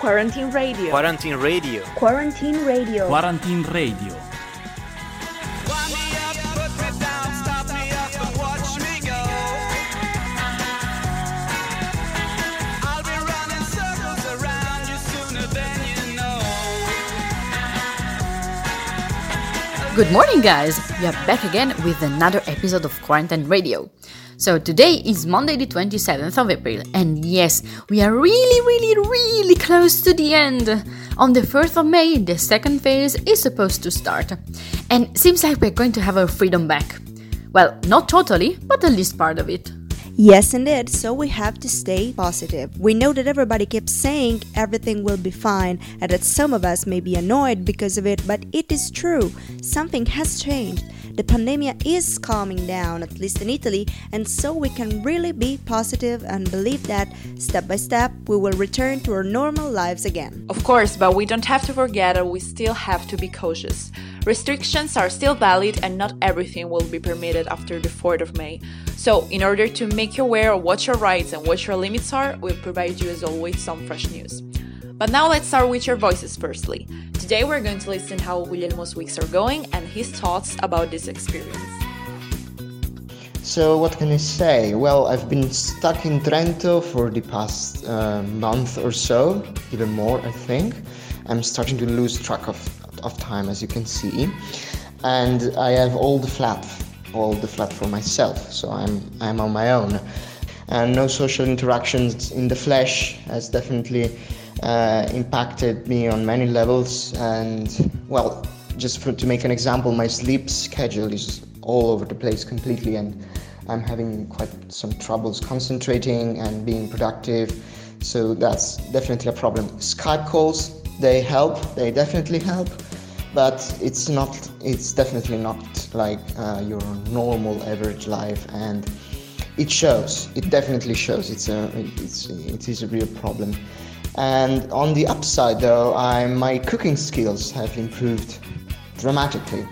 Quarantine Radio. Quarantine Radio. Quarantine Radio. Quarantine Radio. Good morning, guys! We are back again with another episode of Quarantine Radio. So, today is Monday, the 27th of April, and yes, we are really, really, really close to the end. On the 1st of May, the second phase is supposed to start, and seems like we're going to have our freedom back. Well, not totally, but at least part of it. Yes, indeed. So we have to stay positive. We know that everybody keeps saying everything will be fine and that some of us may be annoyed because of it, but it is true. Something has changed. The pandemic is calming down, at least in Italy, and so we can really be positive and believe that step by step we will return to our normal lives again. Of course, but we don't have to forget that we still have to be cautious. Restrictions are still valid and not everything will be permitted after the 4th of May. So, in order to make you aware of what your rights and what your limits are, we'll provide you as always some fresh news. But now let's start with your voices firstly. Today we're going to listen how Guglielmo's weeks are going and his thoughts about this experience. So, what can I say? Well, I've been stuck in Trento for the past uh, month or so, even more, I think. I'm starting to lose track of, of time, as you can see. And I have all the flat all the flat for myself. So I'm I'm on my own, and no social interactions in the flesh has definitely uh, impacted me on many levels. And well, just for, to make an example, my sleep schedule is all over the place completely, and I'm having quite some troubles concentrating and being productive. So that's definitely a problem. Skype calls, they help, they definitely help but it's not it's definitely not like uh, your normal average life and it shows it definitely shows it's a it's it is a real problem and on the upside though I my cooking skills have improved dramatically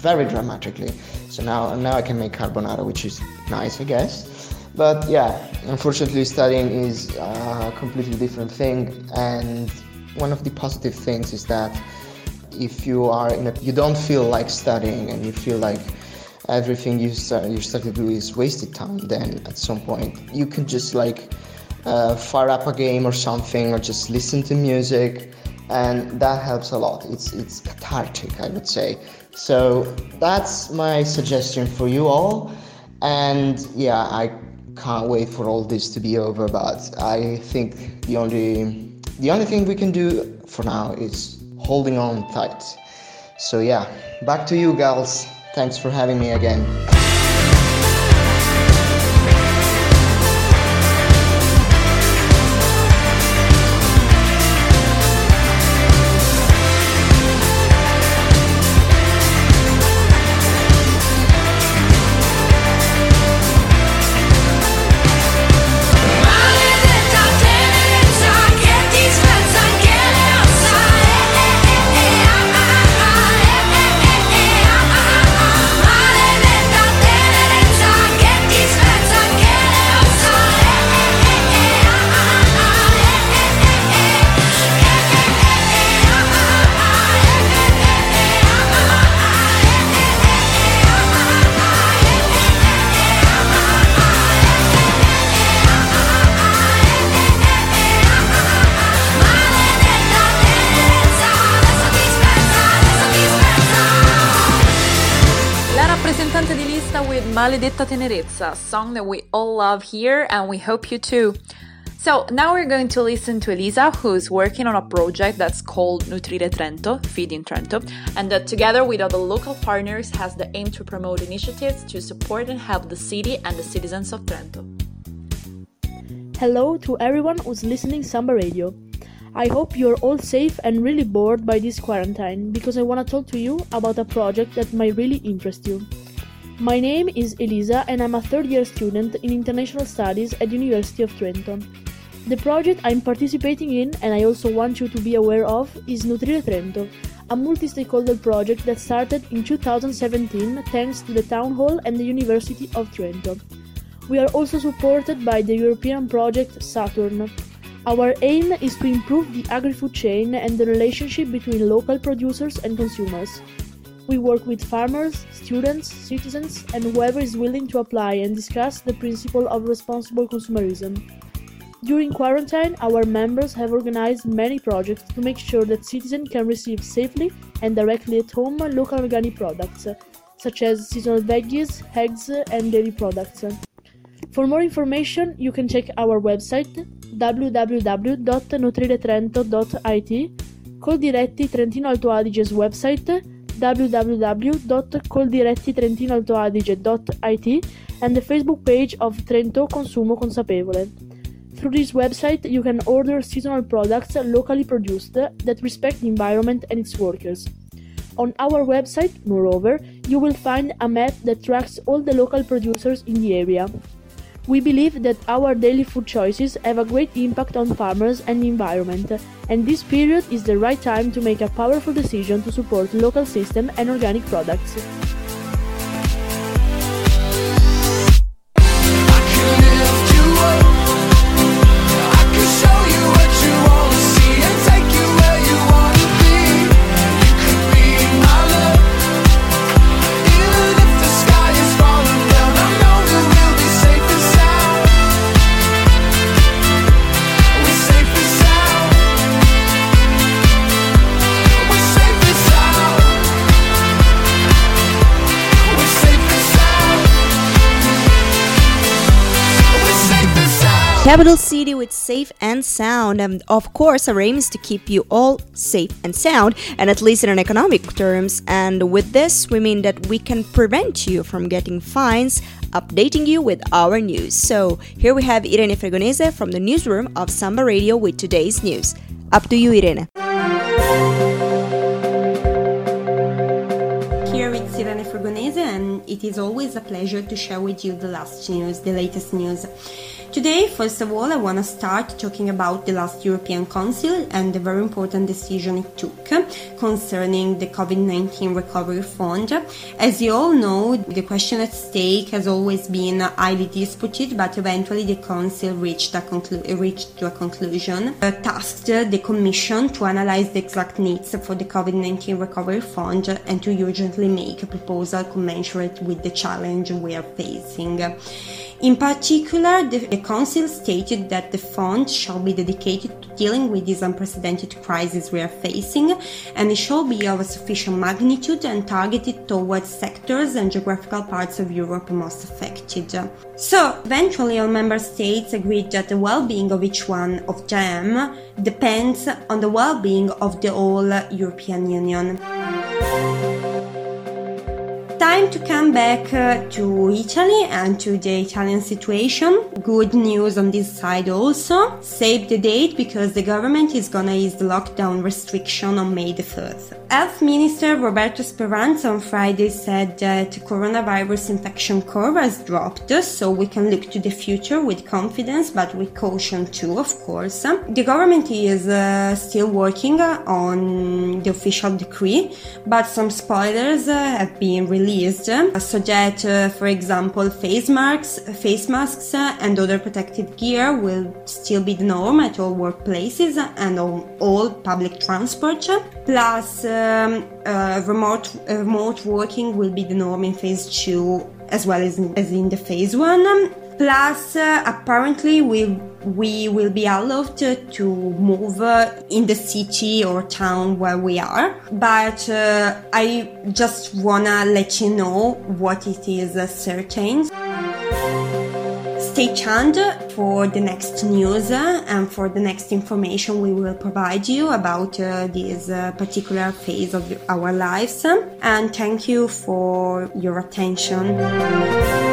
very dramatically. So now now I can make carbonara which is nice I guess. But yeah unfortunately studying is a completely different thing. And one of the positive things is that if you are in a you don't feel like studying and you feel like everything you start you start to do is wasted time then at some point you can just like uh, fire up a game or something or just listen to music and that helps a lot it's it's cathartic i would say so that's my suggestion for you all and yeah i can't wait for all this to be over but i think the only the only thing we can do for now is holding on tight. So, yeah, back to you, gals. Thanks for having me again. Maledetta Tenerezza, song that we all love here and we hope you too. So now we're going to listen to Elisa, who's working on a project that's called Nutrire Trento, Feeding Trento, and that together with other local partners has the aim to promote initiatives to support and help the city and the citizens of Trento. Hello to everyone who's listening Samba Radio. I hope you're all safe and really bored by this quarantine because I want to talk to you about a project that might really interest you. My name is Elisa and I'm a third year student in International Studies at University of Trento. The project I'm participating in and I also want you to be aware of is Nutrire Trento, a multi-stakeholder project that started in 2017 thanks to the Town Hall and the University of Trento. We are also supported by the European project Saturn. Our aim is to improve the agri food chain and the relationship between local producers and consumers. We work with farmers, students, citizens, and whoever is willing to apply and discuss the principle of responsible consumerism. During quarantine, our members have organized many projects to make sure that citizens can receive safely and directly at home local organic products, such as seasonal veggies, eggs, and dairy products. For more information, you can check our website www.nutriretrento.it, Coldiretti Trentino Alto Adige's website www.coldirettitrentinoaltoadige.it and the Facebook page of Trento Consumo Consapevole. Through this website, you can order seasonal products locally produced that respect the environment and its workers. On our website, moreover, you will find a map that tracks all the local producers in the area. We believe that our daily food choices have a great impact on farmers and the environment, and this period is the right time to make a powerful decision to support local system and organic products. Capital city with safe and sound. And of course, our aim is to keep you all safe and sound, and at least in an economic terms. And with this, we mean that we can prevent you from getting fines, updating you with our news. So here we have Irene Fregonese from the newsroom of Samba Radio with today's news. Up to you, Irene. It is always a pleasure to share with you the last news, the latest news. Today, first of all, I want to start talking about the last European Council and the very important decision it took concerning the COVID 19 Recovery Fund. As you all know, the question at stake has always been highly disputed, but eventually the Council reached a, conclu- reached to a conclusion, uh, tasked the Commission to analyze the exact needs for the COVID 19 Recovery Fund and to urgently make a proposal commensurate with the challenge we are facing. In particular, the, the, Council stated that the fund shall be dedicated to dealing with this unprecedented crisis we are facing, and it shall be of a sufficient magnitude and targeted towards sectors and geographical parts of Europe most affected. So, eventually, all member states agreed that the well-being of each one of them depends on the well-being of the whole European Union time to come back uh, to Italy and to the Italian situation. Good news on this side also. Save the date because the government is gonna ease the lockdown restriction on May the 3rd. Health Minister Roberto Speranza on Friday said that the coronavirus infection curve has dropped, so we can look to the future with confidence but with caution too, of course. The government is uh, still working on the official decree, but some spoilers uh, have been released so that, uh, for example, face masks, face masks and other protective gear will still be the norm at all workplaces and on all public transport. Plus, um, uh, remote uh, remote working will be the norm in phase two as well as in, as in the phase one. Plus, uh, apparently, we we will be allowed to, move uh, in the city or town where we are. But uh, I just wanna let you know what it is uh, certain. Stay tuned for the next news uh, and for the next information we will provide you about uh, this uh, particular phase of our lives. And thank you for your attention.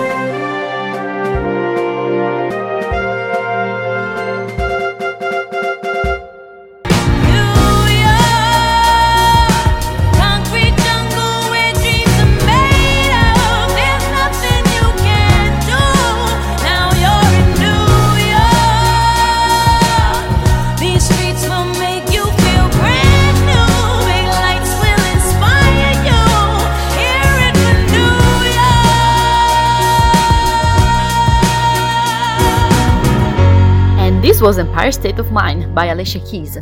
This was Empire State of Mind by Alicia Keys,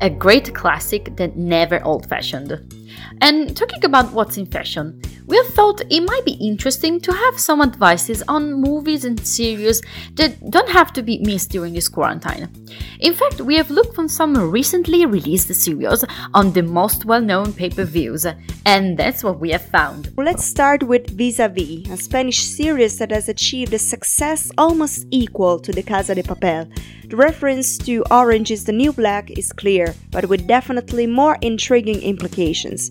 a great classic that never old fashioned. And talking about what's in fashion, we have thought it might be interesting to have some advices on movies and series that don't have to be missed during this quarantine. In fact, we have looked on some recently released series on the most well known pay per views, and that's what we have found. Let's start with Vis a Vis, a Spanish series that has achieved a success almost equal to the Casa de Papel. The reference to Orange is the New Black is clear, but with definitely more intriguing implications.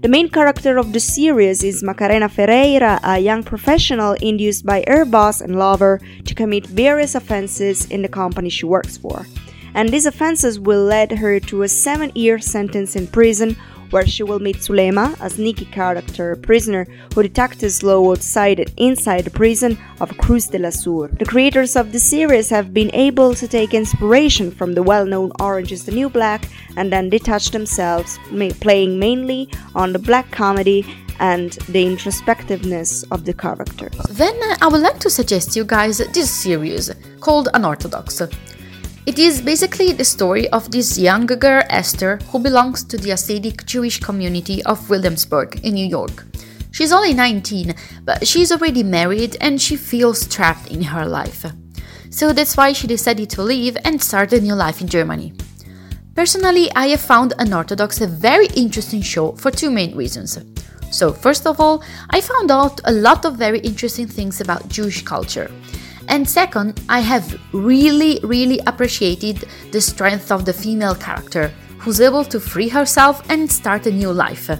The main character of the series is Macarena Ferreiro, a young professional induced by her boss and lover to commit various offenses in the company she works for. And these offenses will lead her to a seven year sentence in prison where she will meet Zulema, a sneaky character prisoner who detectives law outside and inside the prison of Cruz de la Sur. The creators of the series have been able to take inspiration from the well known Orange is the New Black and then detach themselves, playing mainly on the black comedy and the introspectiveness of the characters. Then uh, I would like to suggest you guys this series called Unorthodox. It is basically the story of this young girl Esther who belongs to the Hasidic Jewish community of Williamsburg in New York. She's only 19, but she's already married and she feels trapped in her life. So that's why she decided to leave and start a new life in Germany. Personally, I have found Unorthodox a very interesting show for two main reasons. So, first of all, I found out a lot of very interesting things about Jewish culture. And second, I have really, really appreciated the strength of the female character, who's able to free herself and start a new life.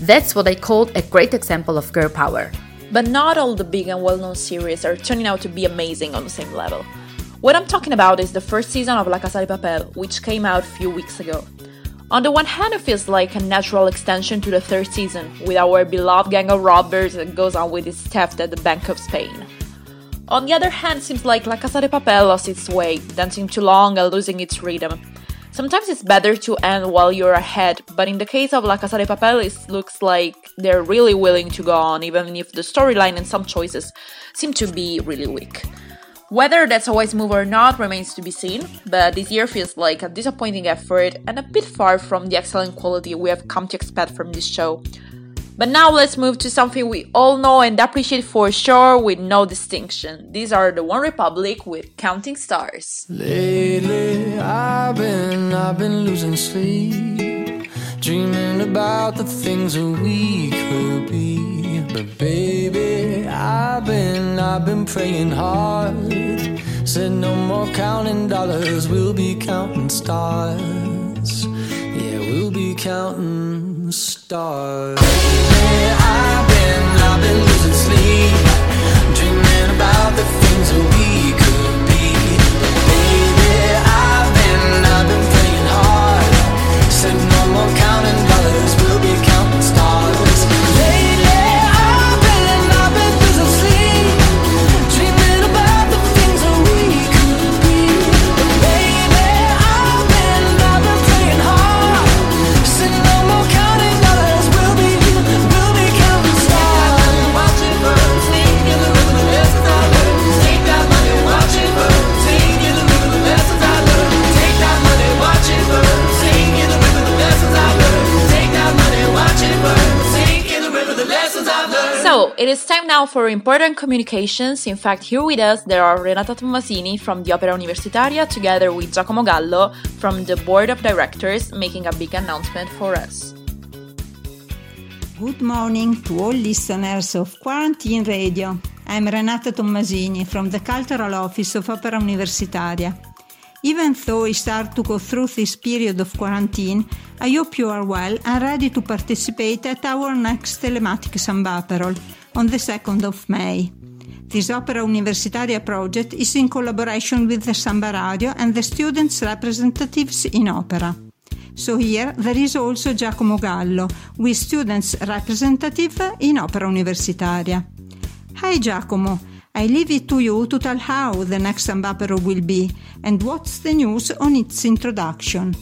That's what I call a great example of girl power. But not all the big and well known series are turning out to be amazing on the same level. What I'm talking about is the first season of La Casa de Papel, which came out a few weeks ago. On the one hand, it feels like a natural extension to the third season, with our beloved gang of robbers that goes on with its theft at the Bank of Spain. On the other hand, seems like La Casa de Papel lost its way, dancing too long and losing its rhythm. Sometimes it's better to end while you're ahead, but in the case of La Casa de Papel, it looks like they're really willing to go on, even if the storyline and some choices seem to be really weak. Whether that's a wise move or not remains to be seen, but this year feels like a disappointing effort and a bit far from the excellent quality we have come to expect from this show. But now let's move to something we all know and appreciate for sure with no distinction. These are the One Republic with Counting Stars. Lately, I've been, I've been losing sleep, dreaming about the things that we could be. But baby, I've been, I've been praying hard. Said no more counting dollars, we'll be counting stars. We'll be counting stars. Now for important communications. In fact, here with us there are Renata Tommasini from the Opera Universitaria together with Giacomo Gallo from the Board of Directors making a big announcement for us. Good morning to all listeners of Quarantine Radio. I'm Renata Tommasini from the Cultural Office of Opera Universitaria. Even though I start to go through this period of quarantine, I hope you are well and ready to participate at our next telematic Sambaperol on the 2nd of May. This Opera Universitaria project is in collaboration with the Samba Radio and the students' representatives in opera. So here there is also Giacomo Gallo, with students representative in Opera Universitaria. Hi Giacomo, I leave it to you to tell how the next Sambapero will be and what's the news on its introduction.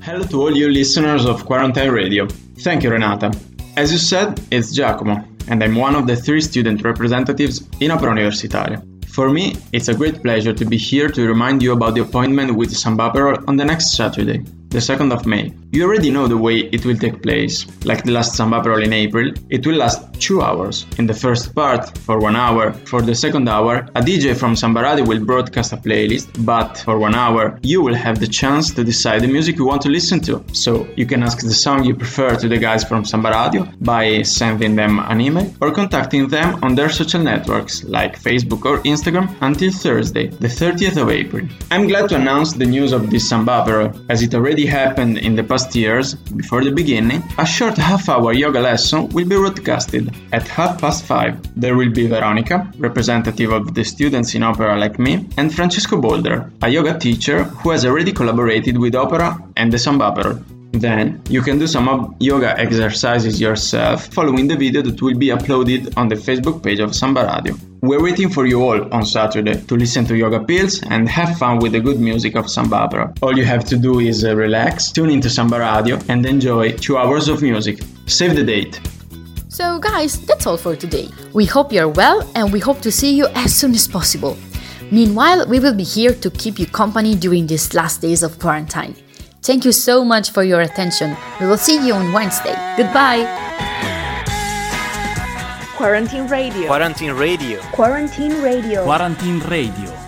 Hello to all you listeners of Quarantine Radio. Thank you, Renata. As you said, it's Giacomo, and I'm one of the three student representatives in Opera Universitaria. For me, it's a great pleasure to be here to remind you about the appointment with Sambaperol on the next Saturday, the 2nd of May. You already know the way it will take place. Like the last Samba Sambaperol in April, it will last two hours. In the first part, for one hour. For the second hour, a DJ from Samba Radio will broadcast a playlist, but for one hour, you will have the chance to decide the music you want to listen to. So you can ask the song you prefer to the guys from Samba Radio by sending them an email or contacting them on their social networks like Facebook or Instagram until Thursday, the 30th of April. I'm glad to announce the news of this Samba Sambaperol, as it already happened in the past years, before the beginning, a short half-hour yoga lesson will be broadcasted at half past five. There will be Veronica, representative of the students in opera like me, and Francesco Boulder, a yoga teacher who has already collaborated with opera and the Sambaperol. Then you can do some yoga exercises yourself following the video that will be uploaded on the Facebook page of Samba Radio. We're waiting for you all on Saturday to listen to yoga pills and have fun with the good music of Samba Opera. All you have to do is uh, relax, tune into Samba Radio, and enjoy two hours of music. Save the date. So, guys, that's all for today. We hope you're well and we hope to see you as soon as possible. Meanwhile, we will be here to keep you company during these last days of quarantine. Thank you so much for your attention. We will see you on Wednesday. Goodbye. Quarantine Radio. Quarantine Radio. Quarantine Radio. Quarantine Radio.